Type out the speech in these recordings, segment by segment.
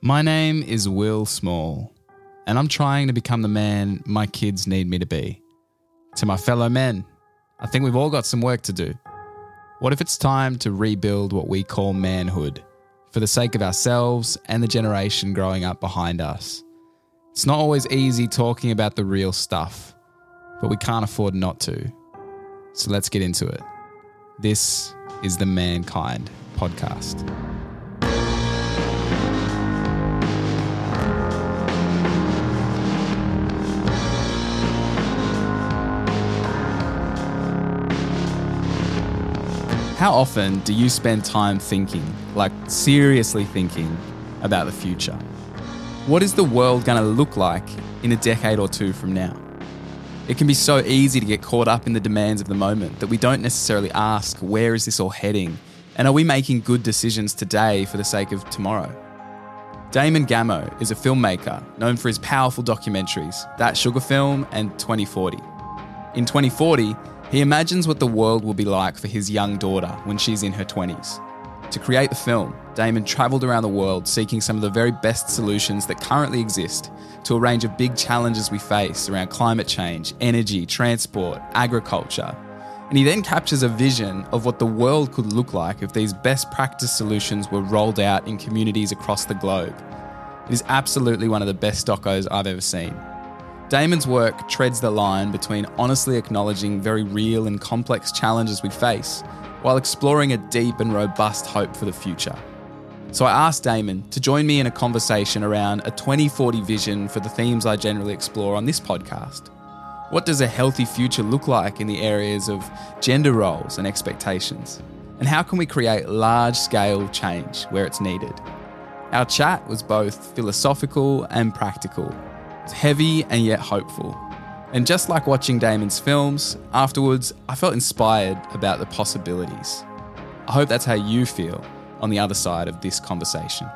My name is Will Small, and I'm trying to become the man my kids need me to be. To my fellow men, I think we've all got some work to do. What if it's time to rebuild what we call manhood for the sake of ourselves and the generation growing up behind us? It's not always easy talking about the real stuff, but we can't afford not to. So let's get into it. This is the Mankind Podcast. How often do you spend time thinking, like seriously thinking, about the future? What is the world going to look like in a decade or two from now? It can be so easy to get caught up in the demands of the moment that we don't necessarily ask, where is this all heading? And are we making good decisions today for the sake of tomorrow? Damon Gameau is a filmmaker known for his powerful documentaries, That Sugar Film and 2040. In 2040, he imagines what the world will be like for his young daughter when she's in her 20s. To create the film, Damon travelled around the world seeking some of the very best solutions that currently exist to a range of big challenges we face around climate change, energy, transport, agriculture. And he then captures a vision of what the world could look like if these best practice solutions were rolled out in communities across the globe. It is absolutely one of the best docos I've ever seen. Damon's work treads the line between honestly acknowledging very real and complex challenges we face while exploring a deep and robust hope for the future. So I asked Damon to join me in a conversation around a 2040 vision for the themes I generally explore on this podcast. What does a healthy future look like in the areas of gender roles and expectations? And how can we create large scale change where it's needed? Our chat was both philosophical and practical it's heavy and yet hopeful. And just like watching Damon's films, afterwards I felt inspired about the possibilities. I hope that's how you feel on the other side of this conversation.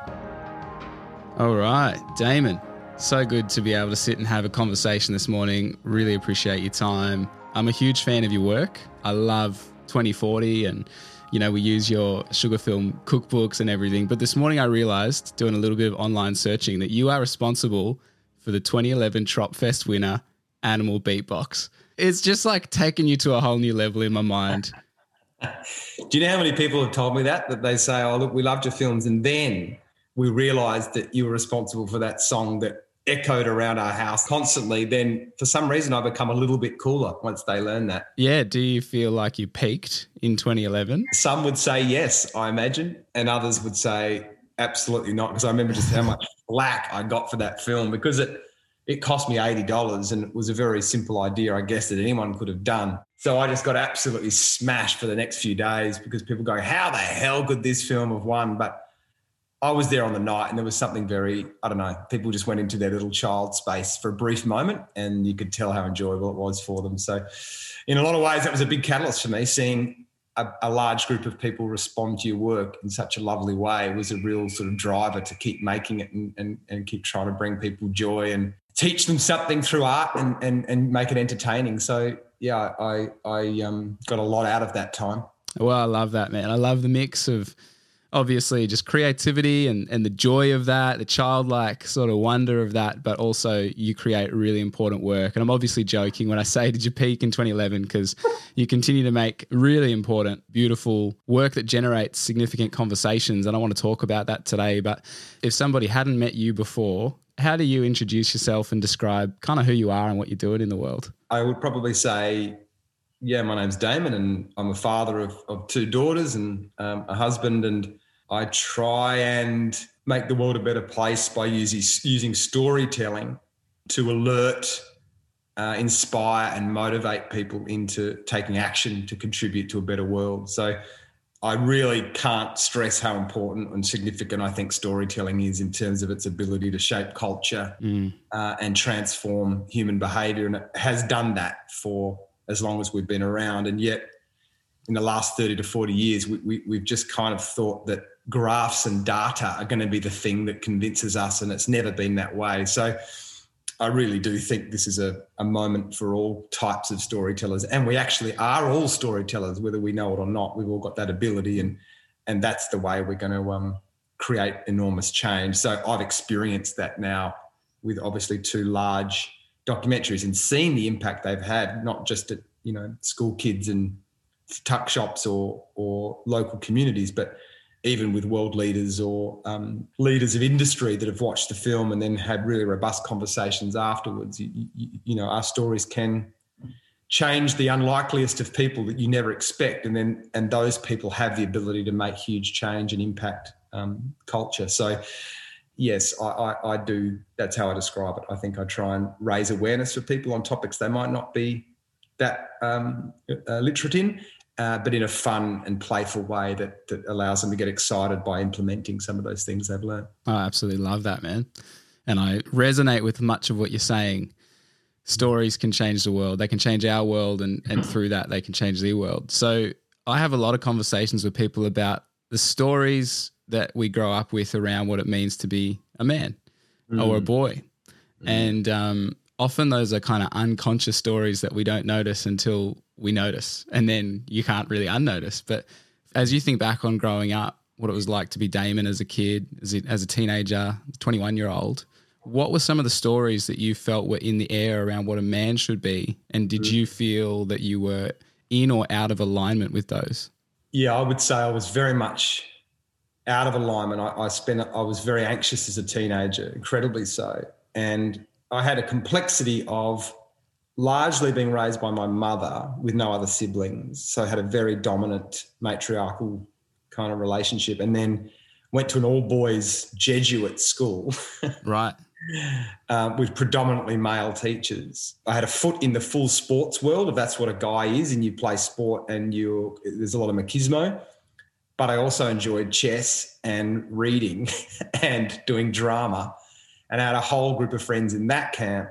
All right, Damon, so good to be able to sit and have a conversation this morning. Really appreciate your time. I'm a huge fan of your work. I love 2040 and you know, we use your sugar film cookbooks and everything. But this morning I realized, doing a little bit of online searching, that you are responsible for the 2011 Tropfest winner, Animal Beatbox. It's just like taking you to a whole new level in my mind. Do you know how many people have told me that? That they say, oh, look, we loved your films. And then we realized that you were responsible for that song that echoed around our house constantly. Then for some reason, I become a little bit cooler once they learn that. Yeah. Do you feel like you peaked in 2011? Some would say yes, I imagine. And others would say absolutely not. Because I remember just how much flack I got for that film because it it cost me eighty dollars and it was a very simple idea, I guess, that anyone could have done. So I just got absolutely smashed for the next few days because people go, "How the hell could this film have won?" But I was there on the night, and there was something very, I don't know, people just went into their little child space for a brief moment, and you could tell how enjoyable it was for them. So, in a lot of ways, that was a big catalyst for me, seeing a, a, large group of people respond to your work in such a lovely way was a real sort of driver to keep making it and, and, and keep trying to bring people joy and teach them something through art and, and, and make it entertaining. So yeah, I, I um, got a lot out of that time. Well, I love that, man. I love the mix of obviously just creativity and, and the joy of that, the childlike sort of wonder of that, but also you create really important work. And I'm obviously joking when I say, did you peak in 2011? Because you continue to make really important, beautiful work that generates significant conversations. And I want to talk about that today. But if somebody hadn't met you before, how do you introduce yourself and describe kind of who you are and what you're doing in the world? I would probably say yeah, my name's Damon, and I'm a father of, of two daughters and um, a husband. And I try and make the world a better place by using using storytelling to alert, uh, inspire, and motivate people into taking action to contribute to a better world. So. I really can't stress how important and significant I think storytelling is in terms of its ability to shape culture mm. uh, and transform human behavior. And it has done that for as long as we've been around. And yet, in the last 30 to 40 years, we, we, we've just kind of thought that graphs and data are going to be the thing that convinces us, and it's never been that way. So I really do think this is a, a moment for all types of storytellers, and we actually are all storytellers, whether we know it or not. We've all got that ability, and and that's the way we're going to um, create enormous change. So I've experienced that now with obviously two large documentaries and seen the impact they've had, not just at you know school kids and tuck shops or or local communities, but even with world leaders or um, leaders of industry that have watched the film and then had really robust conversations afterwards. You, you, you, know, our stories can change the unlikeliest of people that you never expect, and then and those people have the ability to make huge change and impact um, culture. So. Yes, I, I, I do. That's how I describe it. I think I try and raise awareness for people on topics they might not be that um, uh, literate in, uh, but in a fun and playful way that, that allows them to get excited by implementing some of those things they've learned. I absolutely love that, man. And I resonate with much of what you're saying. Stories can change the world. They can change our world, and, and through that, they can change the world. So I have a lot of conversations with people about the stories that we grow up with around what it means to be a man mm. or a boy. Mm. And um, often those are kind of unconscious stories that we don't notice until we notice, and then you can't really unnotice. But as you think back on growing up, what it was like to be Damon as a kid, as a, as a teenager, 21 year old, what were some of the stories that you felt were in the air around what a man should be? And did mm. you feel that you were in or out of alignment with those? Yeah, I would say I was very much out of alignment. I, I spent, I was very anxious as a teenager, incredibly so. And I had a complexity of largely being raised by my mother with no other siblings. So I had a very dominant matriarchal kind of relationship. And then went to an all boys Jesuit school. right. Um, with predominantly male teachers. I had a foot in the full sports world, if that's what a guy is, and you play sport and you there's a lot of machismo. But I also enjoyed chess and reading and doing drama. And I had a whole group of friends in that camp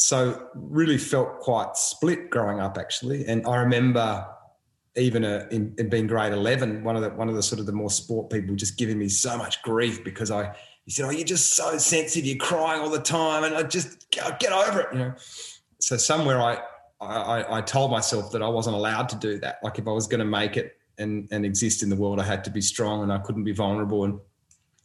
so really felt quite split growing up actually and i remember even a, in, in, being grade 11 one of the one of the sort of the more sport people just giving me so much grief because i he said oh you're just so sensitive you're crying all the time and i just get over it you know so somewhere i I, I told myself that I wasn't allowed to do that. Like if I was going to make it and, and exist in the world, I had to be strong and I couldn't be vulnerable. And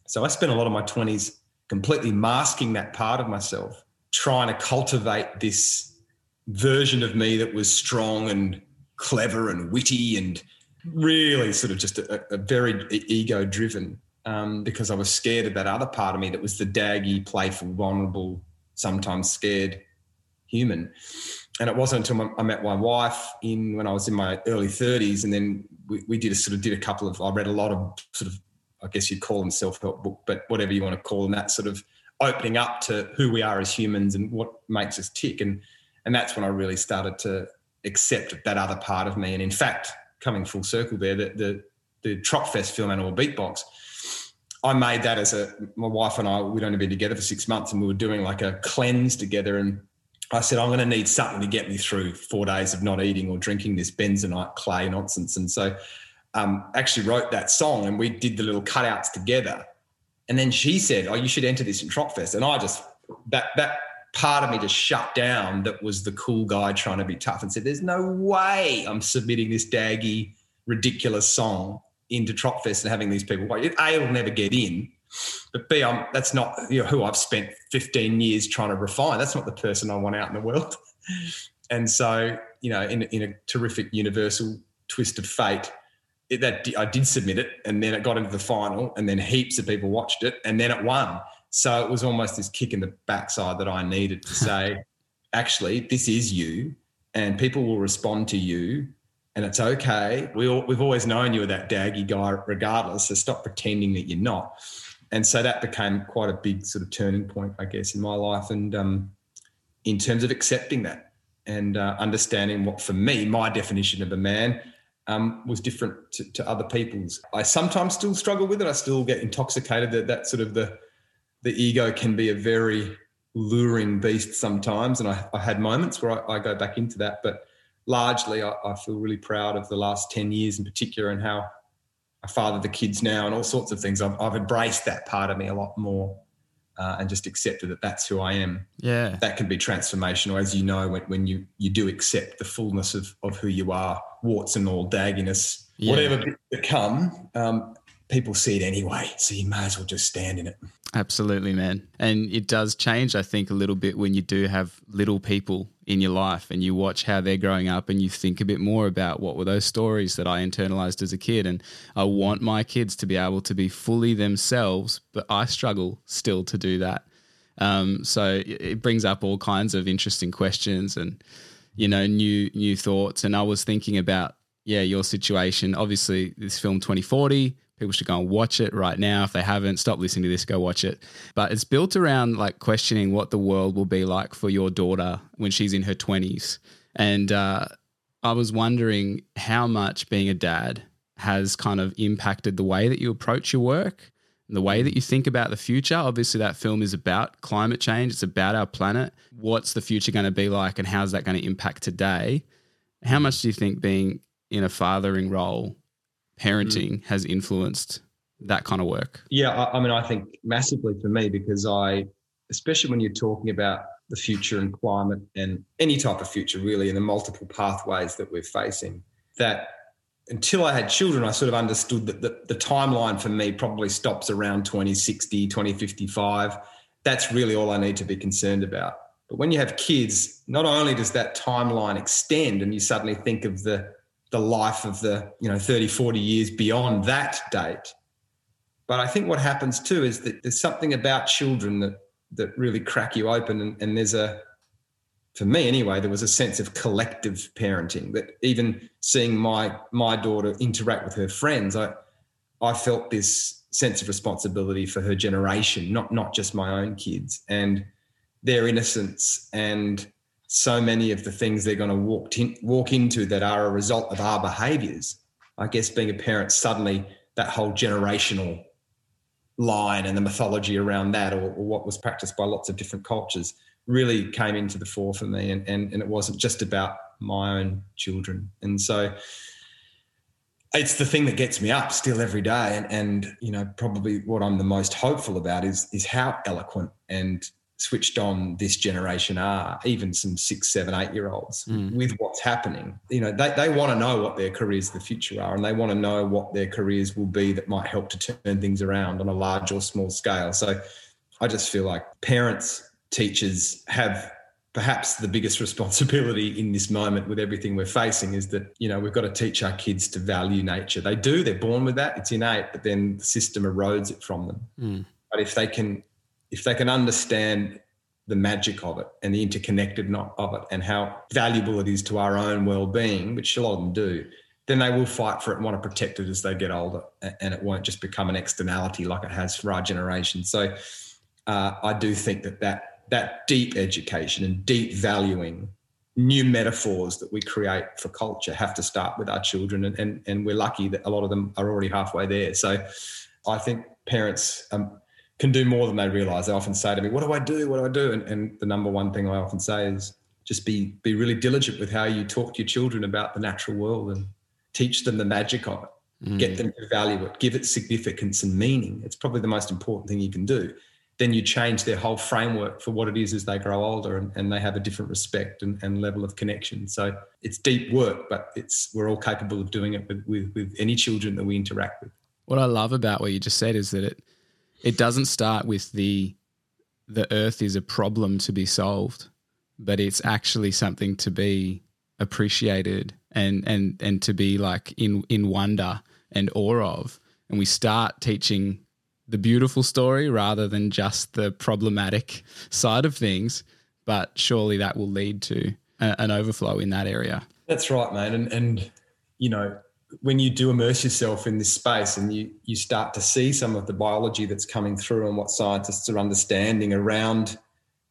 so I spent a lot of my 20s completely masking that part of myself trying to cultivate this version of me that was strong and clever and witty and really sort of just a, a very ego driven um, because I was scared of that other part of me that was the daggy, playful, vulnerable, sometimes scared human. And it wasn't until I met my wife in when I was in my early 30s, and then we, we did a sort of did a couple of. I read a lot of sort of, I guess you'd call them self help book, but whatever you want to call them, that sort of opening up to who we are as humans and what makes us tick. And and that's when I really started to accept that other part of me. And in fact, coming full circle there, the the, the Tropfest film Animal Beatbox, I made that as a my wife and I we'd only been together for six months and we were doing like a cleanse together and I said, I'm going to need something to get me through four days of not eating or drinking this bentonite clay nonsense. And so um, actually wrote that song and we did the little cutouts together. And then she said, "Oh, you should enter this in Tropfest." And I just that that part of me just shut down. That was the cool guy trying to be tough, and said, "There's no way I'm submitting this daggy, ridiculous song into Tropfest and having these people. A, it'll never get in." But B, I'm, that's not you know, who I've spent 15 years trying to refine. That's not the person I want out in the world. And so, you know, in, in a terrific universal twist of fate, it, that I did submit it, and then it got into the final, and then heaps of people watched it, and then it won. So it was almost this kick in the backside that I needed to say, actually, this is you, and people will respond to you, and it's okay. We all, we've always known you were that daggy guy, regardless. So stop pretending that you're not. And so that became quite a big sort of turning point, I guess, in my life, and um, in terms of accepting that and uh, understanding what, for me, my definition of a man um, was different to, to, other people's. I sometimes still struggle with it. I still get intoxicated that that sort of the the ego can be a very luring beast sometimes, and I, I had moments where I, I, go back into that. But largely, I, I, feel really proud of the last ten years in particular, and how I father the kids now, and all sorts of things. I've, I've embraced that part of me a lot more uh, and just accepted that that's who I am. Yeah, that can be transformational, as you know, when, when you you do accept the fullness of of who you are, warts and all, dagginess, yeah. whatever become. Um, people see it anyway. So you may as well just stand in it. Absolutely, man. And it does change, I think, a little bit when you do have little people in your life and you watch how they're growing up and you think a bit more about what were those stories that I internalized as a kid. And I want my kids to be able to be fully themselves, but I struggle still to do that. Um, so it brings up all kinds of interesting questions and, you know, new new thoughts. And I was thinking about, yeah, your situation. Obviously, this film 2040 People should go and watch it right now. If they haven't, stop listening to this, go watch it. But it's built around like questioning what the world will be like for your daughter when she's in her 20s. And uh, I was wondering how much being a dad has kind of impacted the way that you approach your work the way that you think about the future. Obviously, that film is about climate change, it's about our planet. What's the future going to be like, and how's that going to impact today? How much do you think being in a fathering role parenting mm. has influenced that kind of work? Yeah, I, I, mean, I think massively for me because I, especially when you're talking about the future and climate and any type of future, really, and the multiple pathways that we're facing, that until I had children, I sort of understood that the, the timeline for me probably stops around 2060, 2055. That's really all I need to be concerned about. But when you have kids, not only does that timeline extend and you suddenly think of the the life of the you know 30 40 years beyond that date. But i think what happens too is that there's something about children that that really crack you open. And, and there's a for me anyway there was a sense of collective parenting that even seeing my my daughter interact with her friends i i felt this sense of responsibility for her generation not not just my own kids and their innocence and so many of the things they're going to walk, in, walk into that are a result of our behaviors. I guess being a parent, suddenly that whole generational line and the mythology around that, or, or, what was practiced by lots of different cultures, really came into the fore for me. And, and, and it wasn't just about my own children. And so it's the thing that gets me up still every day. And, and you know, probably what I'm the most hopeful about is, is how eloquent and switched on this generation are, even some six, seven, eight year olds, mm. with what's happening. You know, they, they want to know what their careers of the future are and they want to know what their careers will be that might help to turn things around on a large or small scale. So I just feel like parents, teachers have perhaps the biggest responsibility in this moment with everything we're facing is that you know we've got to teach our kids to value nature they do they're born with that it's innate but then the system erodes it from them mm. but if they can if they can understand the magic of it and the interconnectedness of it and how valuable it is to our own well-being, which a lot of them do, then they will fight for it and want to protect it as they get older, and it won't just become an externality like it has for our generation. So, uh, I do think that that that deep education and deep valuing new metaphors that we create for culture have to start with our children, and and, and we're lucky that a lot of them are already halfway there. So, I think parents. Um, can do more than they realize. They often say to me, What do I do? What do I do? And, and the number one thing I often say is just be be really diligent with how you talk to your children about the natural world and teach them the magic of it. Mm. Get them to value it, give it significance and meaning. It's probably the most important thing you can do. Then you change their whole framework for what it is as they grow older and, and they have a different respect and, and, level of connection. So it's deep work, but it's we're all capable of doing it with, with, with any children that we interact with. What I love about what you just said is that it it doesn't start with the the earth is a problem to be solved, but it's actually something to be appreciated and and and to be like in in wonder and awe of. And we start teaching the beautiful story rather than just the problematic side of things. But surely that will lead to a, an overflow in that area. That's right, man. And and you know, when you do immerse yourself in this space and you you start to see some of the biology that's coming through and what scientists are understanding around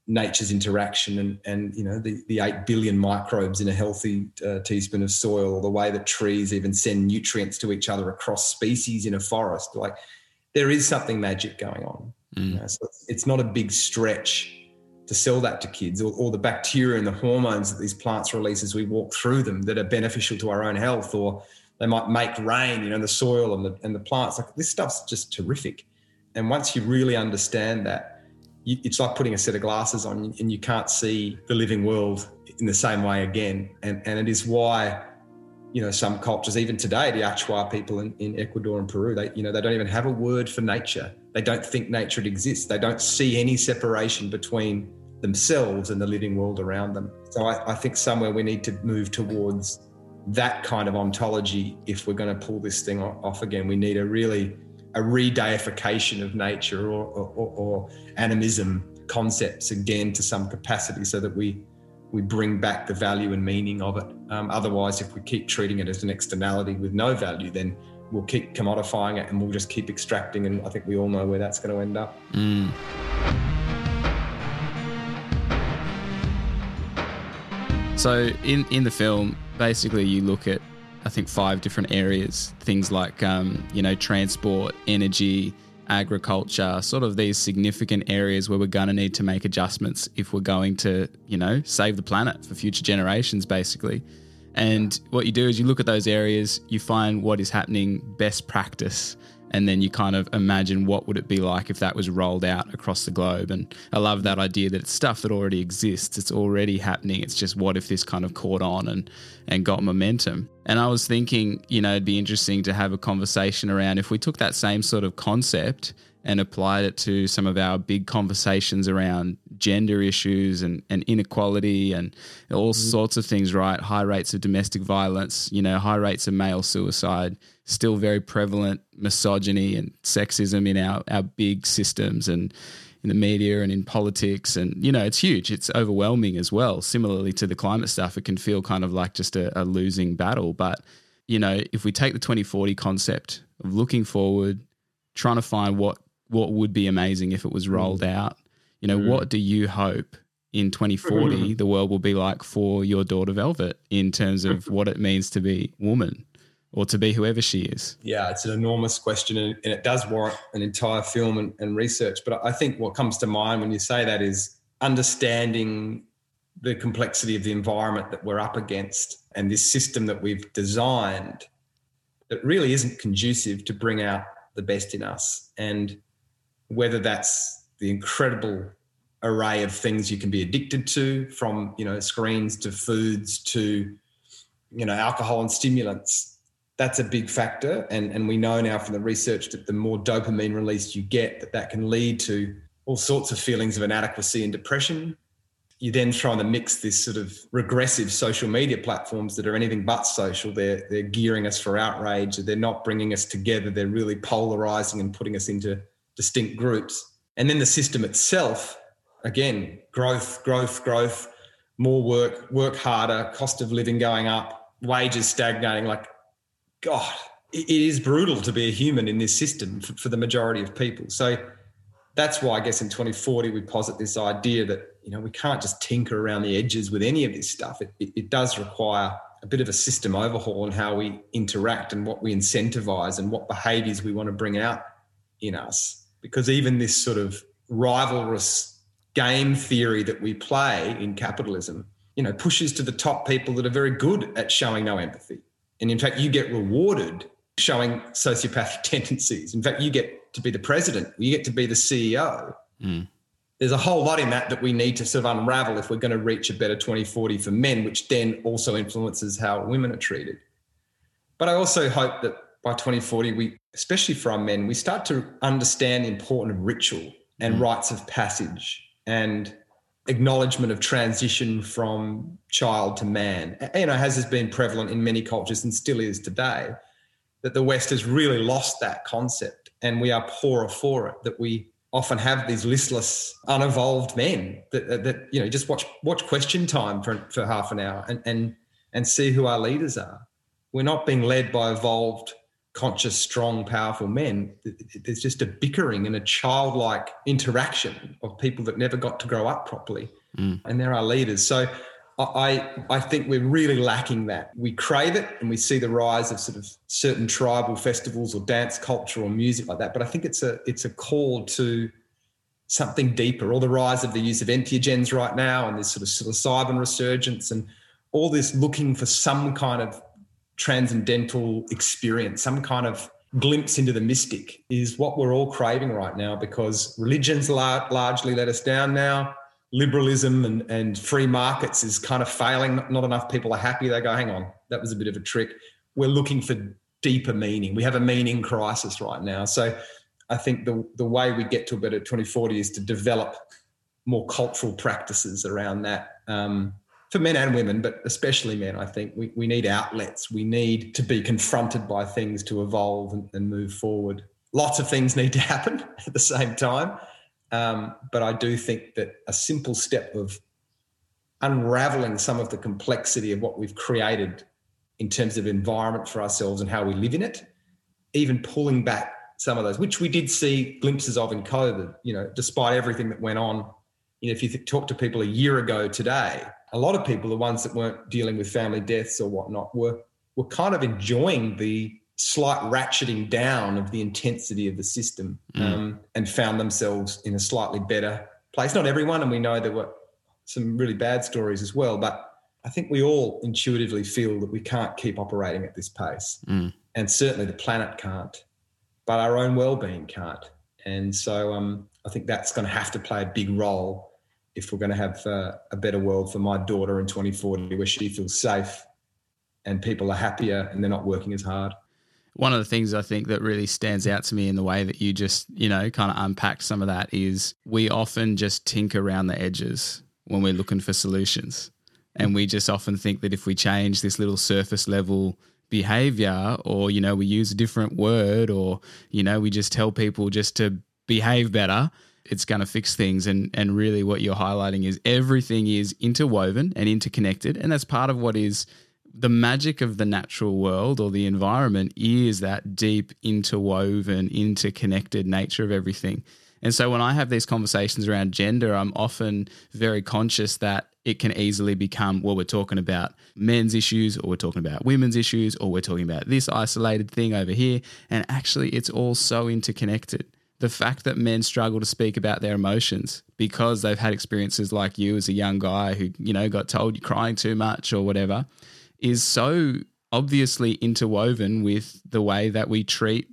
nature's interaction and and you know the the 8 billion microbes in a healthy uh, teaspoon of soil or the way that trees even send nutrients to each other across species in a forest like there is something magic going on mm. you know? so it's, it's, not a big stretch to sell that to kids or, or the bacteria and the hormones that these plants release as we walk through them that are beneficial to our own health or they might make rain, you know, the soil and the, and the plants. Like this stuff's just terrific. And once you really understand that, you, it's like putting a set of glasses on and you can't see the living world in the same way again. And, and it is why you know, some cultures, even today, the Achuar people in, in Ecuador and Peru, they, you know, they don't even have a word for nature. They don't think nature exists. They don't see any separation between themselves and the living world around them. So I, I think somewhere we need to move towards that kind of ontology if we're going to pull this thing off again. We need a really a redeification of nature or, or, or animism concepts again to some capacity so that we we bring back the value and meaning of it. Um, otherwise, if we keep treating it as an externality with no value, then we'll keep commodifying it and we'll just keep extracting. And I think we all know where that's going to end up. Mm. So in in the film, basically, you look at I think five different areas, things like um, you know transport, energy, agriculture, sort of these significant areas where we're going to need to make adjustments if we're going to, you know, save the planet for future generations, basically. And what you do is you look at those areas, you find what is happening, best practice, and then you kind of imagine what would it be like if that was rolled out across the globe. And i love that idea that it's stuff that already exists. It's already happening. It's just what if this kind of caught on and and got momentum? And i was thinking you know it'd be interesting to have a conversation around if we took that same sort of concept and applied it to some of our big conversations around gender issues and, and inequality and all mm-hmm. sorts of things, right? High rates of domestic violence, you know, high rates of male suicide, still very prevalent misogyny and sexism in our, our big systems and in the media and in politics. And, you know, it's huge. It's overwhelming as well. Similarly to the climate stuff, it can feel kind of like just a, a losing battle. But, you know, if we take the 2040 concept of looking forward, trying to find what what would be amazing if it was mm. rolled out. You know, mm. what do you hope in 2040 the world will be like for your daughter Velvet in terms of what it means to be woman or to be whoever she is? Yeah, it's an enormous question and, it does warrant an entire film and, and research. But I think what comes to mind when you say that is understanding the complexity of the environment that we're up against and this system that we've designed that really isn't conducive to bring out the best in us. And whether that's the incredible array of things you can be addicted to from you know screens to foods to you know alcohol and stimulants. That's a big factor and and we know now from the research that the more dopamine release you get that that can lead to all sorts of feelings of inadequacy and depression. You then throw to mix this sort of regressive social media platforms that are anything but social. They're they're gearing us for outrage. They're not bringing us together. They're really polarizing and putting us into distinct groups. And then the system itself, again, growth, growth, growth, more work, work harder, cost of living going up, wages stagnating. Like, God, it is brutal to be a human in this system for, for the majority of people. So that's why I guess in 2040 we posit this idea that you know we can't just tinker around the edges with any of this stuff. It, it, it does require a bit of a system overhaul in how we interact and what we incentivize and what behaviors we want to bring out in us because even this sort of rivalrous game theory that we play in capitalism, you know, pushes to the top people that are very good at showing no empathy. And in fact, you get rewarded showing sociopathic tendencies. In fact, you get to be the president, you get to be the CEO. Mm. There's a whole lot in that that we need to sort of unravel if we're going to reach a better 2040 for men, which then also influences how women are treated. But I also hope that by 2040, we, especially for our men, we start to understand the importance of ritual and mm. rites of passage and acknowledgement of transition from child to man. You know, has been prevalent in many cultures and still is today, that the West has really lost that concept and we are poorer for it, that we often have these listless, unevolved men that, that, that you know, just watch watch question time for, for half an hour and, and and see who our leaders are. We're not being led by evolved conscious, strong, powerful men. There's just a bickering and a childlike interaction of people that never got to grow up properly. Mm. And they're our leaders. So I, I think we're really lacking that. We crave it and we see the rise of sort of certain tribal festivals or dance culture or music like that. But I think it's a it's a call to something deeper, or the rise of the use of entheogens right now and this sort of psilocybin resurgence and all this looking for some kind of transcendental experience, some kind of glimpse into the mystic is what we're all craving right now because religion's largely let us down now. Liberalism and, and free markets is kind of failing. Not enough people are happy. They go, hang on, that was a bit of a trick. we're looking for deeper meaning. We have a meaning crisis right now. So I think the, the way we get to a better 2040 is to develop more cultural practices around that um, for men and women, but especially men. I think we, we need outlets. We need to be confronted by things to evolve and, and move forward. Lots of things need to happen at the same time. Um, but I do think that a simple step of unraveling some of the complexity of what we've created in terms of environment for ourselves and how we live in it, even pulling back some of those, which we did see glimpses of in COVID, you know, despite everything that went on. You know, if you th- talk to people a year ago today, a lot of people, the ones that weren't dealing with family deaths or whatnot, were were kind of enjoying the slight ratcheting down of the intensity of the system mm. um, and found themselves in a slightly better place. Not everyone, and we know there were some really bad stories as well, but I think we all intuitively feel that we can't keep operating at this pace. Mm. And certainly the planet can't, but our own well being can't. And so um, I think that's going to have to play a big role if we're going to have uh, a better world for my daughter in 2040 where she feels safe and people are happier and they're not working as hard one of the things I think that really stands out to me in the way that you just, you know, kind of unpack some of that is we often just tinker around the edges when we're looking for solutions. And we just often think that if we change this little surface level behavior or, you know, we use a different word or, you know, we just tell people just to behave better, it's going to fix things. And, and really what you're highlighting is everything is interwoven and interconnected. And that's part of what is the magic of the natural world or the environment is that deep, interwoven, interconnected nature of everything. And so when I have these conversations around gender, I'm often very conscious that it can easily become, well, we're talking about men's issues, or we're talking about women's issues, or we're talking about this isolated thing over here. And actually, it's all so interconnected. The fact that men struggle to speak about their emotions because they've had experiences like you as a young guy who, you know, got told you're crying too much or whatever is so obviously interwoven with the way that we treat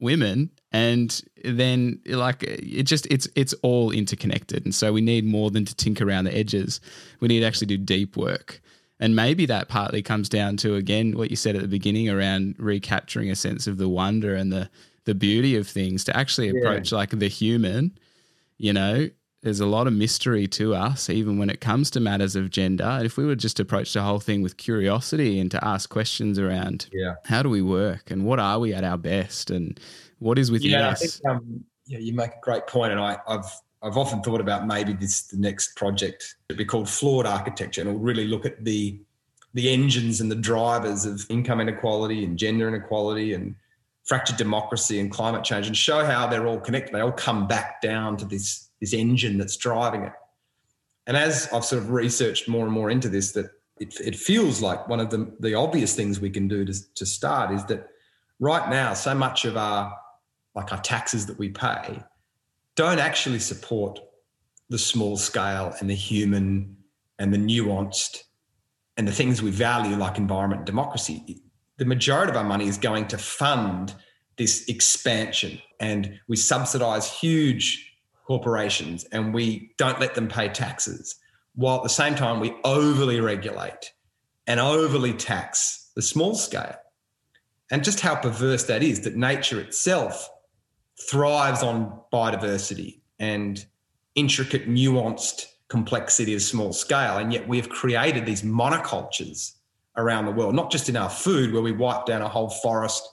women. And then like it just it's it's all interconnected. And so we need more than to tinker around the edges. We need to actually do deep work. And maybe that partly comes down to again what you said at the beginning around recapturing a sense of the wonder and the the beauty of things to actually approach yeah. like the human you know there's a lot of mystery to us, even when it comes to matters of gender. And if we would just approach the whole thing with curiosity and to ask questions around yeah. how do we work and what are we at our best and what is within yeah, us? I think, um, yeah, you make a great point, and I, have I've often thought about maybe this the next project would be called flawed architecture, and it'll really look at the the engines and the drivers of income inequality and gender inequality and fractured democracy and climate change, and show how they're all connected. They all come back down to this this engine that's driving it. And as I've sort of researched more and more into this, that it, it feels like one of the, the obvious things we can do to, to start is that right now, so much of our like our taxes that we pay don't actually support the small scale and the human and the nuanced and the things we value like environment and democracy the majority of our money is going to fund this expansion and we subsidize huge corporations and we don't let them pay taxes, while at the same time we overly regulate and overly tax the small scale. And just how perverse that is that nature itself thrives on biodiversity and intricate, nuanced complexity of small scale. And yet we have created these monocultures around the world, not just in our food, where we wipe down a whole forest,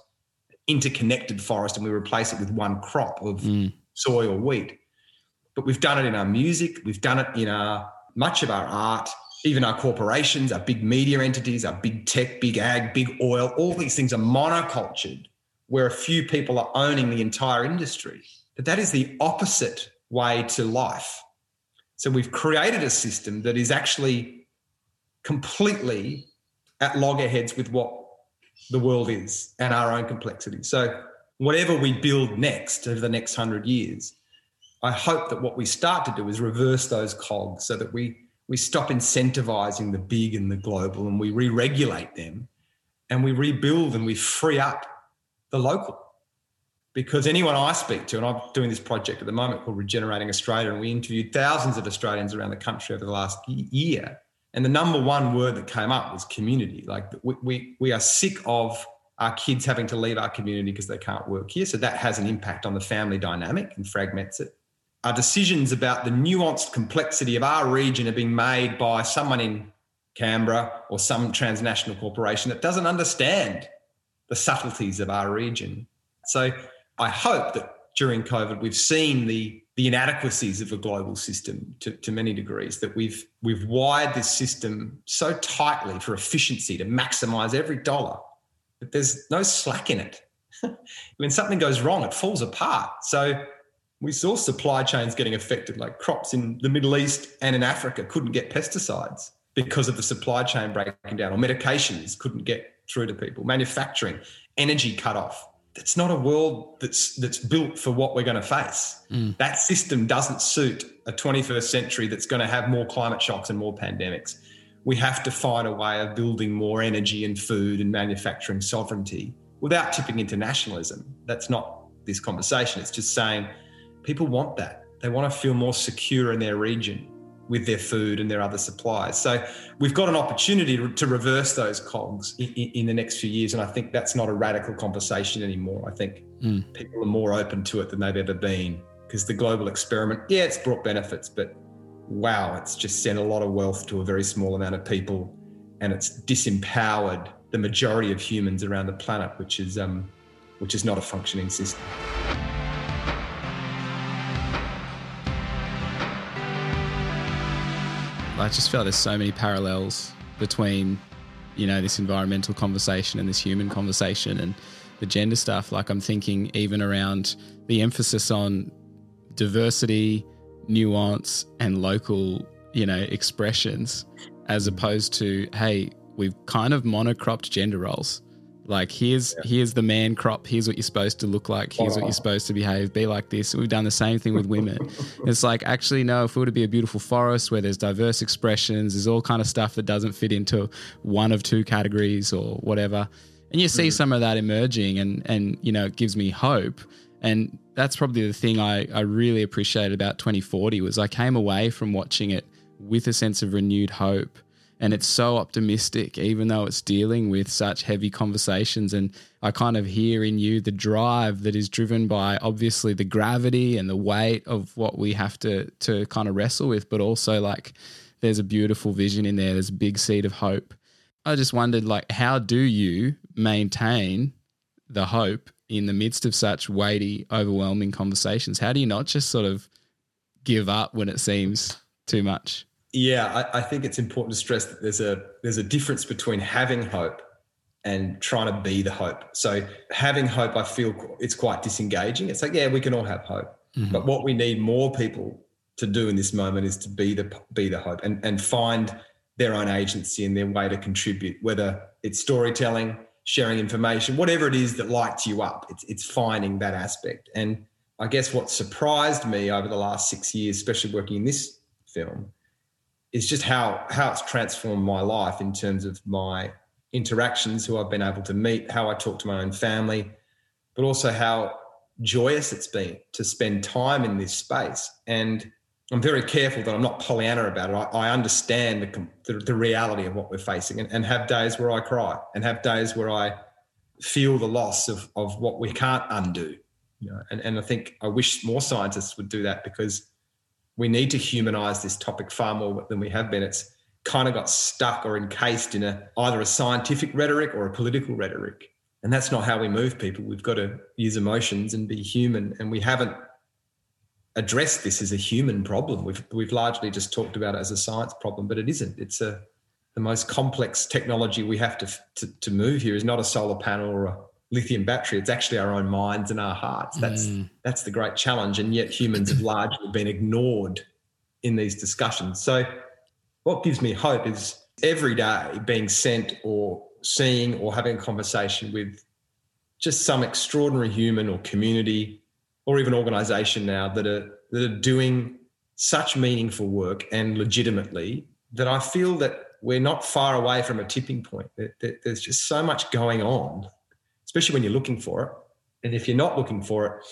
interconnected forest, and we replace it with one crop of mm. soy or wheat, but we've done it in our music, we've done it in our much of our art, even our corporations, our big media entities, our big tech, big ag, big oil, all these things are monocultured where a few people are owning the entire industry. But that is the opposite way to life. So we've created a system that is actually completely at loggerheads with what the world is and our own complexity. So whatever we build next over the next hundred years I hope that what we start to do is reverse those cogs so that we we stop incentivizing the big and the global and we re-regulate them and we rebuild and we free up the local. Because anyone I speak to, and I'm doing this project at the moment called Regenerating Australia, and we interviewed thousands of Australians around the country over the last year. And the number one word that came up was community. Like we, we, we are sick of our kids having to leave our community because they can't work here. So that has an impact on the family dynamic and fragments it. Our decisions about the nuanced complexity of our region are being made by someone in Canberra or some transnational corporation that doesn't understand the subtleties of our region. So I hope that during COVID we've seen the the inadequacies of a global system to, to many degrees that we've we've wired this system so tightly for efficiency to maximize every dollar that there's no slack in it. when something goes wrong, it falls apart. So we saw supply chains getting affected, like crops in the Middle East and in Africa couldn't get pesticides because of the supply chain breaking down, or medications couldn't get through to people, manufacturing, energy cut off. It's not a world that's that's built for what we're going to face. Mm. That system doesn't suit a 21st century that's going to have more climate shocks and more pandemics. We have to find a way of building more energy and food and manufacturing sovereignty without tipping into nationalism. That's not this conversation. It's just saying people want that. They want to feel more secure in their region with their food and their other supplies. So we've got an opportunity to, to reverse those cogs in, in, the next few years. And I think that's not a radical conversation anymore. I think mm. people are more open to it than they've ever been because the global experiment, yeah, it's brought benefits, but wow, it's just sent a lot of wealth to a very small amount of people and it's disempowered the majority of humans around the planet, which is, um, which is not a functioning system. I just feel there's so many parallels between, you know, this environmental conversation and this human conversation and the gender stuff. Like I'm thinking even around the emphasis on diversity, nuance, and local, you know, expressions, as opposed to, hey, we've kind of monocropped gender roles. Like here's yeah. here's the man crop. Here's what you're supposed to look like. Here's what you're supposed to behave. Be like this. We've done the same thing with women. it's like actually no. If we were to be a beautiful forest where there's diverse expressions, there's all kind of stuff that doesn't fit into one of two categories or whatever. And you see mm. some of that emerging, and and you know it gives me hope. And that's probably the thing I I really appreciated about 2040 was I came away from watching it with a sense of renewed hope and it's so optimistic even though it's dealing with such heavy conversations. And i kind of hear in you the drive that is driven by obviously the gravity and the weight of what we have to to kind of wrestle with but also like there's a beautiful vision in there. There's a big seed of hope. I just wondered like how do you maintain the hope in the midst of such weighty overwhelming conversations? How do you not just sort of give up when it seems too much yeah, I, I, think it's important to stress that there's a there's a difference between having hope and trying to be the hope. So having hope, I feel it's quite disengaging. It's like, yeah, we can all have hope, mm-hmm. but what we need more people to do in this moment is to be the be the hope and and find their own agency and their way to contribute, whether it's storytelling, sharing information, whatever it is that lights you up. It's it's finding that aspect. And I guess what surprised me over the last six years, especially working in this film, is just how how it's transformed my life in terms of my interactions, who I've been able to meet, how I talk to my own family, but also how joyous it's been to spend time in this space. And I'm very careful that I'm not Pollyanna about it. I, I understand the, the, the, reality of what we're facing and, and have days where I cry and have days where I feel the loss of, of what we can't undo. You know, and, and I think I wish more scientists would do that because we need to humanize this topic far more than we have been. It's kind of got stuck or encased in a either a scientific rhetoric or a political rhetoric. And that's not how we move people. We've got to use emotions and be human. And we haven't addressed this as a human problem. We've we've largely just talked about it as a science problem, but it isn't. It's a the most complex technology we have to, to, to move here is not a solar panel or a lithium battery. It's actually our own minds and our hearts. That's mm. that's the great challenge. And yet humans have largely been ignored in these discussions. So what gives me hope is every day being sent or seeing or having a conversation with just some extraordinary human or community or even organization now that are that are doing such meaningful work and legitimately that I feel that we're not far away from a tipping point. There's just so much going on especially when you're looking for it. And if you're not looking for it,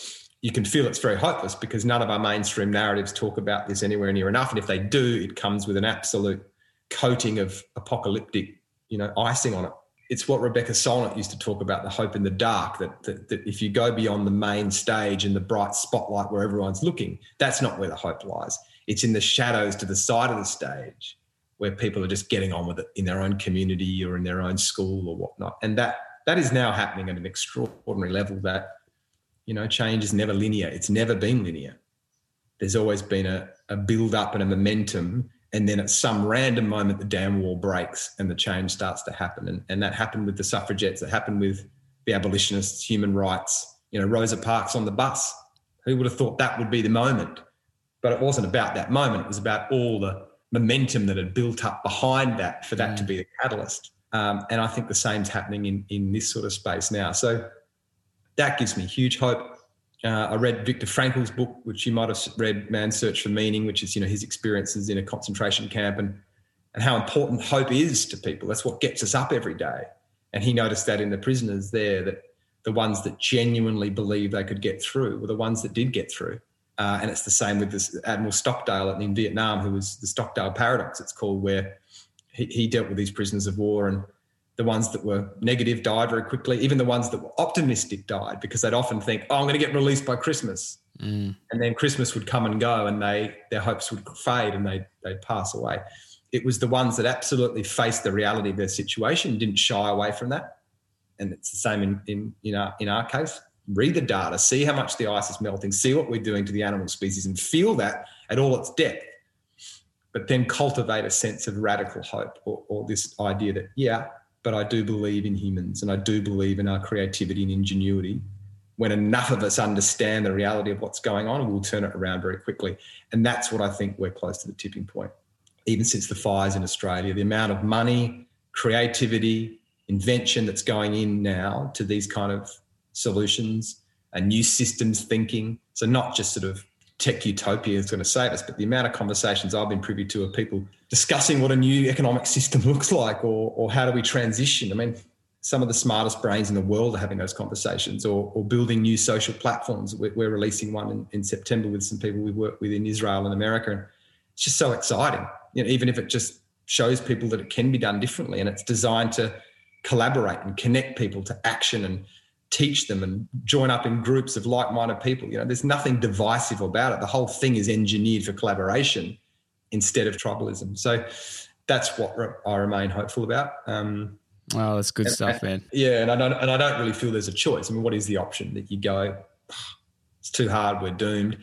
you can feel it's very hopeless because none of our mainstream narratives talk about this anywhere near enough. And if they do, it comes with an absolute coating of apocalyptic, you know, icing on it. It's what Rebecca Solnit used to talk about the hope in the dark that, that, that if you go beyond the main stage and the bright spotlight where everyone's looking, that's not where the hope lies. It's in the shadows to the side of the stage where people are just getting on with it in their own community or in their own school or whatnot. And that that is now happening at an extraordinary level that, you know, change is never linear. It's never been linear. There's always been a, a build up and a momentum and then at some random moment the dam wall breaks and the change starts to happen and, and that happened with the suffragettes it happened with the abolitionists human rights you know rosa parks on the bus who would have thought that would be the moment but it wasn't about that moment it was about all the momentum that had built up behind that for that mm. to be the catalyst um, and i think the same's happening in in this sort of space now so that gives me huge hope uh, I read Viktor Frankl's book, which you might have read, Man's Search for Meaning, which is you know his experiences in a concentration camp and and how important hope is to people. That's what gets us up every day. And he noticed that in the prisoners there, that the ones that genuinely believed they could get through were the ones that did get through. Uh, and it's the same with this Admiral Stockdale in Vietnam, who was the Stockdale paradox. It's called where he, he dealt with these prisoners of war and the ones that were negative died very quickly. Even the ones that were optimistic died because they'd often think, "Oh, I'm going to get released by Christmas," mm. and then Christmas would come and go, and they their hopes would fade and they they'd pass away. It was the ones that absolutely faced the reality of their situation, didn't shy away from that, and it's the same in in in our, in our case. Read the data, see how much the ice is melting, see what we're doing to the animal species, and feel that at all its depth but then cultivate a sense of radical hope or, or, this idea that, yeah, but I do believe in humans and I do believe in our creativity and ingenuity. When enough of us understand the reality of what's going on, we'll turn it around very quickly. And that's what I think we're close to the tipping point. Even since the fires in Australia, the amount of money, creativity, invention that's going in now to these kind of solutions and new systems thinking. So, not just sort of tech utopia is going to save us, but the amount of conversations I've been privy to of people discussing what a new economic system looks like or, or how do we transition. I mean, some of the smartest brains in the world are having those conversations or, or building new social platforms. We're, we're releasing one in, in, September with some people we work with in Israel and America. And it's just so exciting, you know, even if it just shows people that it can be done differently and it's designed to collaborate and connect people to action and teach them and join up in groups of like-minded people. You know, there's nothing divisive about it. The whole thing is engineered for collaboration instead of tribalism. So that's what I remain hopeful about. Um, oh, that's good and, stuff, man. Yeah, and I don't and I don't really feel there's a choice. I mean, what is the option that you go? It's too hard. We're doomed.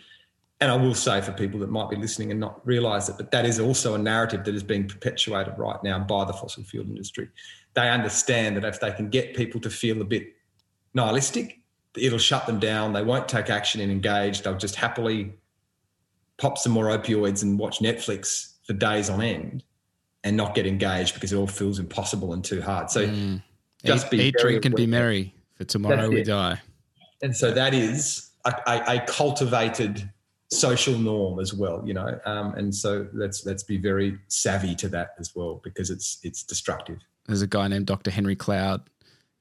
And I will say for people that might be listening and not realise it, but that is also a narrative that is being perpetuated right now by the fossil fuel industry. They understand that if they can get people to feel a bit nihilistic. It'll shut them down. They won't take action and engage. They'll just happily pop some more opioids and watch Netflix for days on end and not get engaged because it all feels impossible and too hard. So mm. just eat, be eat drink, and be merry. For tomorrow we die. And so that is a, a, a, cultivated social norm as well, you know. Um, and so let's let's be very savvy to that as well because it's it's destructive. There's a guy named Dr. Henry Cloud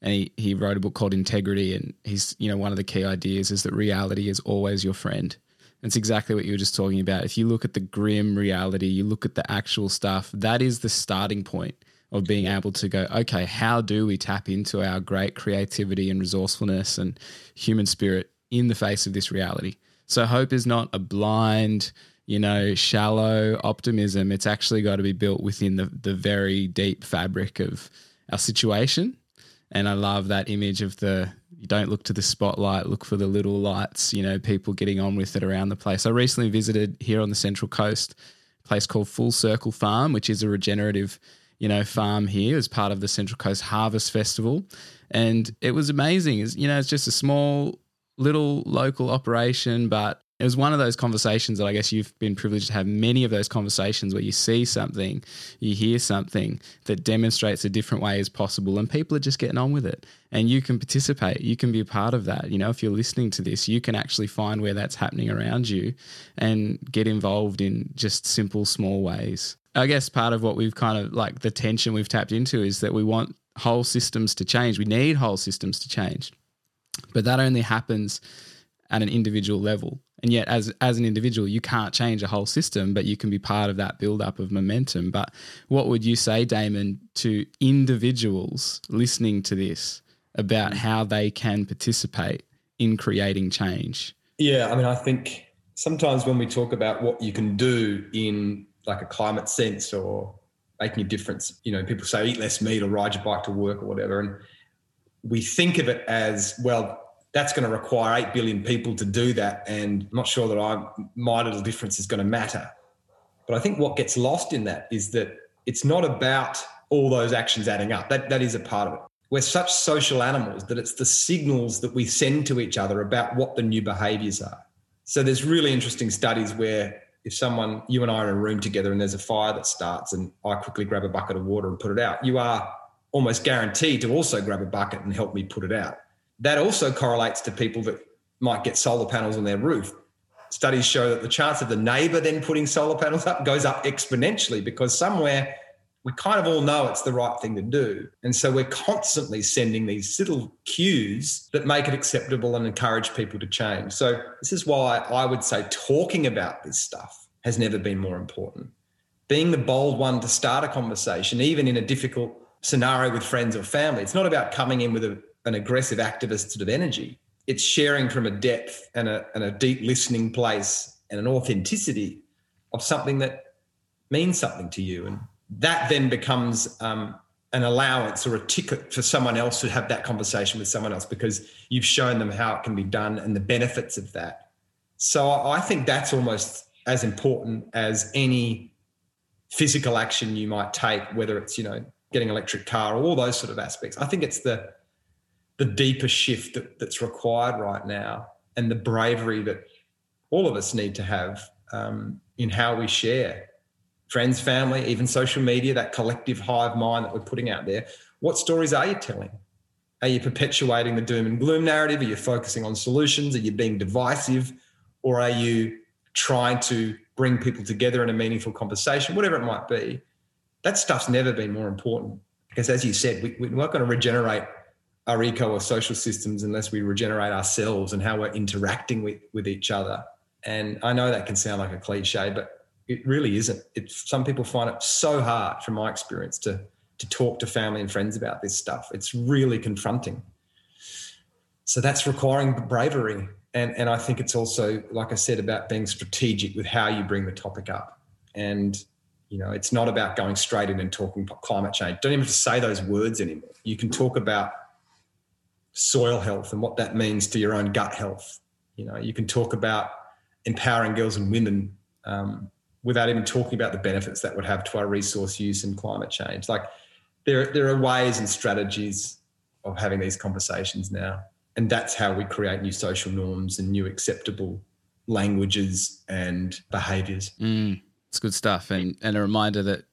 and he, he wrote a book called Integrity. And he's, you know, one of the key ideas is that reality is always your friend. And it's exactly what you were just talking about. If you look at the grim reality, you look at the actual stuff, that is the starting point of being able to go, okay, how do we tap into our great creativity and resourcefulness and human spirit in the face of this reality? So hope is not a blind, you know, shallow optimism. It's actually got to be built within the, the very deep fabric of our situation and I love that image of the you don't look to the spotlight, look for the little lights, you know, people getting on with it around the place. I recently visited here on the Central Coast a place called Full Circle Farm, which is a regenerative, you know, farm here as part of the Central Coast Harvest Festival. And it was amazing. It's, you know, it's just a small little local operation, but it was one of those conversations that I guess you've been privileged to have many of those conversations where you see something, you hear something that demonstrates a different way is possible, and people are just getting on with it. And you can participate, you can be a part of that. You know, if you're listening to this, you can actually find where that's happening around you and get involved in just simple, small ways. I guess part of what we've kind of like the tension we've tapped into is that we want whole systems to change. We need whole systems to change. But that only happens at an individual level And yet, as as an individual, you can't change a whole system, but you can be part of that build up of momentum. But what would you say, Damon, to individuals listening to this about mm. how they can participate in creating change? Yeah, I mean, I think sometimes when we talk about what you can do in like a climate sense or making a difference, you know, people say eat less meat or ride your bike to work or whatever, and we think of it as well that's going to require 8 billion people to do that. And I'm not sure that I, my little difference is going to matter. But I think what gets lost in that is that it's not about all those actions adding up. That, that is a part of it. We're such social animals that it's the signals that we send to each other about what the new behaviors are. So there's really interesting studies where if someone, you and I are in a room together and there's a fire that starts and I quickly grab a bucket of water and put it out, you are almost guaranteed to also grab a bucket and help me put it out. That also correlates to people that might get solar panels on their roof. Studies show that the chance of the neighbor then putting solar panels up goes up exponentially because somewhere we kind of all know it's the right thing to do. And so we're constantly sending these little cues that make it acceptable and encourage people to change. So this is why I would say talking about this stuff has never been more important. Being the bold one to start a conversation, even in a difficult scenario with friends or family, it's not about coming in with a an aggressive activist sort of energy. It's sharing from a depth and a, and a deep listening place and an authenticity of something that means something to you. And that then becomes um, an allowance or a ticket for someone else to have that conversation with someone else because you've shown them how it can be done and the benefits of that. So I think that's almost as important as any physical action you might take, whether it's, you know, getting an electric car or all those sort of aspects. I think it's the the deeper shift that, that's required right now and the bravery that all of us need to have um, in how we share friends, family, even social media, that collective hive mind that we're putting out there. What stories are you telling? Are you perpetuating the doom and gloom narrative? Are you focusing on solutions? Are you being divisive? Or are you trying to bring people together in a meaningful conversation, whatever it might be? That stuff's never been more important because, as you said, we, we're not going to regenerate our eco or social systems unless we regenerate ourselves and how we're interacting with, with each other. And I know that can sound like a cliche, but it really isn't. It's, some people find it so hard, from my experience, to to talk to family and friends about this stuff. It's really confronting. So that's requiring bravery. And, and I think it's also, like I said, about being strategic with how you bring the topic up. And, you know, it's not about going straight in and talking climate change. Don't even have to say those words anymore. You can talk about soil health and what that means to your own gut health. You know, you can talk about empowering girls and women um, without even talking about the benefits that would have to our resource use and climate change. Like there, there are ways and strategies of having these conversations now. And that's how we create new social norms and new acceptable languages and behaviors. Mm, it's good stuff. And, and a reminder that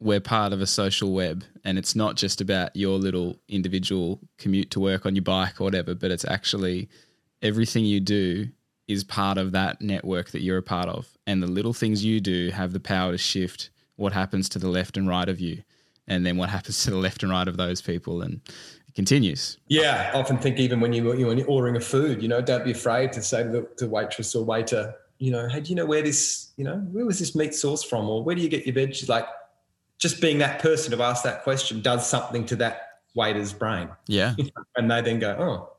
we're part of a social web and it's not just about your little individual commute to work on your bike or whatever, but it's actually everything you do is part of that network that you're a part of. And the little things you do have the power to shift what happens to the left and right of you, and then what happens to the left and right of those people. And it continues. Yeah, I often think even when, you, when you're ordering a food, you know, don't be afraid to say to the to waitress or waiter, you know, hey, do you know where this, you know, where was this meat source from? Or where do you get your veg? Like, just being that person to ask that question does something to that waiter's brain. Yeah. and they then go, oh,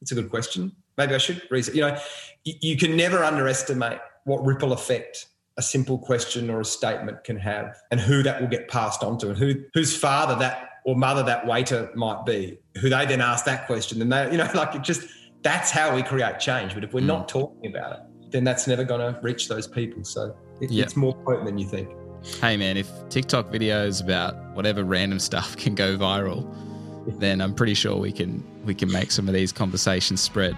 it's a good question. Maybe I should research. You know, you, you can never underestimate what ripple effect a simple question or a statement can have and who that will get passed on to and who whose father that or mother that waiter might be who they then ask that question and they you know like it just that's how we create change but if we're mm. not talking about it then that's never going to reach those people so it, it's more potent than you think hey man, if TikTok videos about whatever random stuff can go viral, then I'm pretty sure we can we can make some of these conversations spread.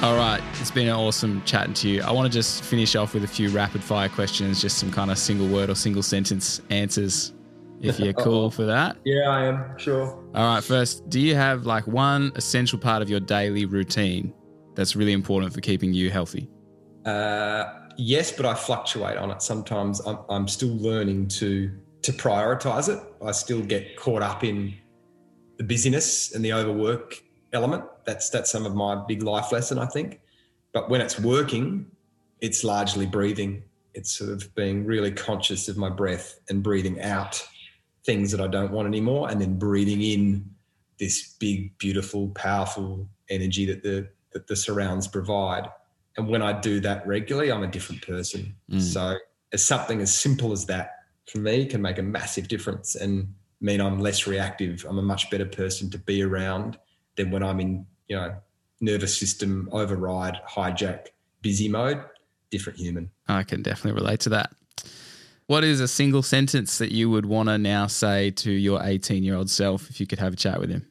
All right, it's been an awesome chatting to you. I want to just finish off with a few rapid fire questions, just some kind of single word or single sentence answers, if you're cool for that. Yeah, I am, sure. All right, first, do you have like one essential part of your daily routine that's really important for keeping you healthy? Uh, yes, but I fluctuate on it. Sometimes I'm, I'm still learning to to prioritize it. I still get caught up in the busyness and the overwork element. That's that's some of my big life lesson, I think. But when it's working, it's largely breathing. It's sort of being really conscious of my breath and breathing out things that I don't want anymore, and then breathing in this big, beautiful, powerful energy that the that the surrounds provide. And when I do that regularly, I'm a different person. Mm. So, as something as simple as that for me can make a massive difference and mean I'm less reactive. I'm a much better person to be around than when I'm in, you know, nervous system override, hijack, busy mode. Different human. I can definitely relate to that. What is a single sentence that you would want to now say to your 18 year old self if you could have a chat with him?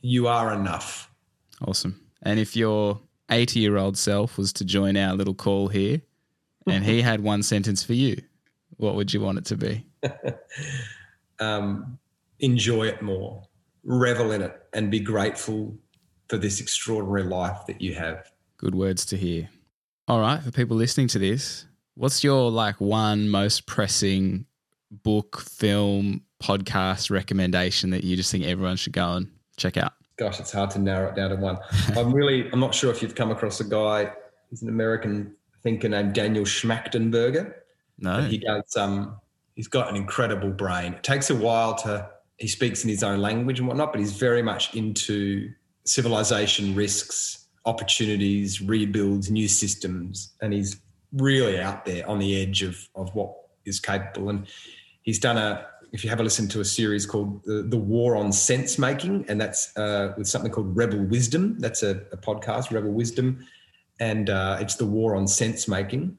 You are enough. Awesome. And if your 80 year old self was to join our little call here and he had one sentence for you, what would you want it to be? um, enjoy it more, revel in it, and be grateful for this extraordinary life that you have. Good words to hear. All right, for people listening to this, what's your like one most pressing book, film, podcast recommendation that you just think everyone should go and check out? Gosh, it's hard to narrow it down to one. I'm really, I'm not sure if you've come across a guy. He's an American thinker named Daniel Schmachtenberger. No, he does. Um, he's got an incredible brain. It takes a while to. He speaks in his own language and whatnot, but he's very much into civilization risks, opportunities, rebuilds, new systems, and he's really out there on the edge of of what is capable. And he's done a. If you have a listen to a series called the, the War on Sense Making, and that's uh, with something called Rebel Wisdom. That's a, a podcast, Rebel Wisdom, and uh, it's the War on Sense Making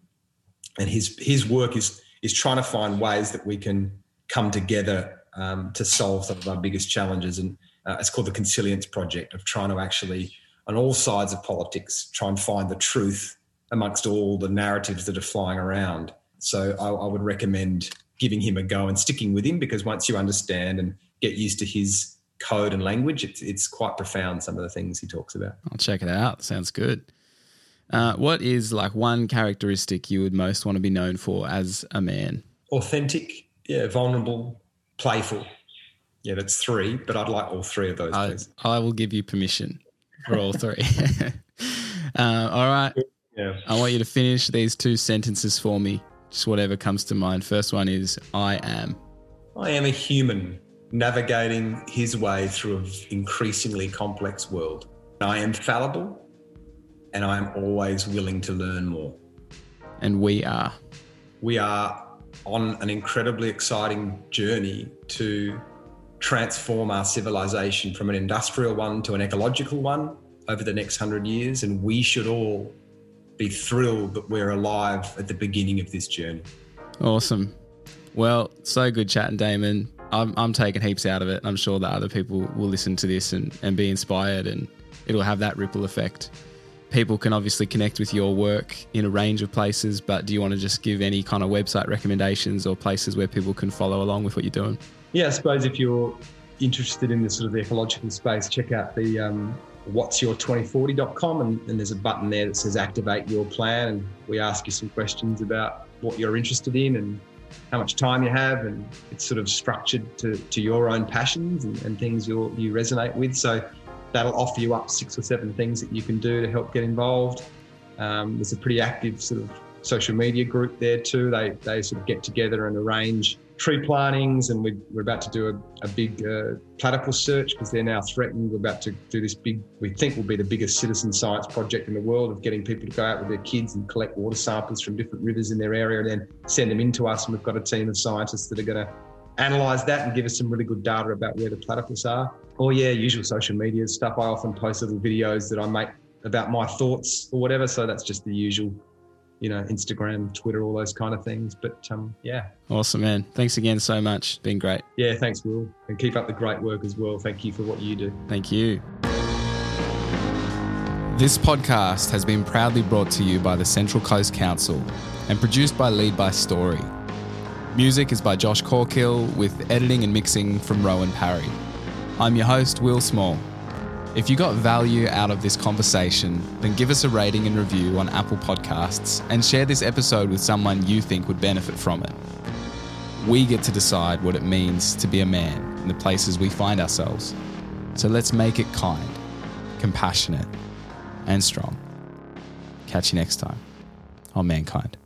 and his his work is is trying to find ways that we can come together um, to solve some of our biggest challenges. And uh, it's called the Consilience Project of trying to actually, on all sides of politics, try and find the truth amongst all the narratives that are flying around. So I, I would recommend giving him a go and sticking with him because once you understand and get used to his code and language, it's, it's quite profound, some of the things he talks about. I'll check it out. Sounds good. Uh, what is like one characteristic you would most want to be known for as a man? Authentic, yeah, vulnerable, playful. Yeah, that's three, but I'd like all three of those. I, I will give you permission for all three. uh, all right. Yeah. I want you to finish these two sentences for me. Just whatever comes to mind. First one is I am. I am a human navigating his way through an increasingly complex world. I am fallible and I am always willing to learn more. And we are. We are on an incredibly exciting journey to transform our civilization from an industrial one to an ecological one over the next hundred years. And we should all be thrilled that we're alive at the beginning of this journey. Awesome. Well, so good chatting, Damon. I'm, I'm taking heaps out of it. I'm sure that other people will listen to this and, and be inspired, and it'll have that ripple effect people can obviously connect with your work in a range of places, but do you want to just give any kind of website recommendations or places where people can follow along with what you're doing? Yeah, I suppose if you're interested in the sort of the ecological space, check out the um, what'syour2040.com and, and there's a button there that says activate your plan. And we ask you some questions about what you're interested in and how much time you have. And it's sort of structured to, to your own passions and, and things you you resonate with. So that'll offer you up six or seven things that you can do to help get involved. Um, there's a pretty active sort of social media group there too. They they sort of get together and arrange tree plantings, and we, are about to do a, a big uh, platypus search because they're now threatened. We're about to do this big, we think will be the biggest citizen science project in the world of getting people to go out with their kids and collect water samples from different rivers in their area and then send them into us. And we've got a team of scientists that are going to analyze that and give us some really good data about where the platypus are. Or yeah, usual social media stuff. I often post little videos that I make about my thoughts or whatever. So that's just the usual, you know, Instagram, Twitter, all those kind of things. But um, yeah. Awesome, man. Thanks again so much. Been great. Yeah, thanks, Will. And keep up the great work as well. Thank you for what you do. Thank you. This podcast has been proudly brought to you by the Central Coast Council and produced by Lead by Story. Music is by Josh Corkill with editing and mixing from Rowan Parry. I'm your host, Will Small. If you got value out of this conversation, then give us a rating and review on Apple Podcasts and share this episode with someone you think would benefit from it. We get to decide what it means to be a man in the places we find ourselves. So let's make it kind, compassionate, and strong. Catch you next time on Mankind.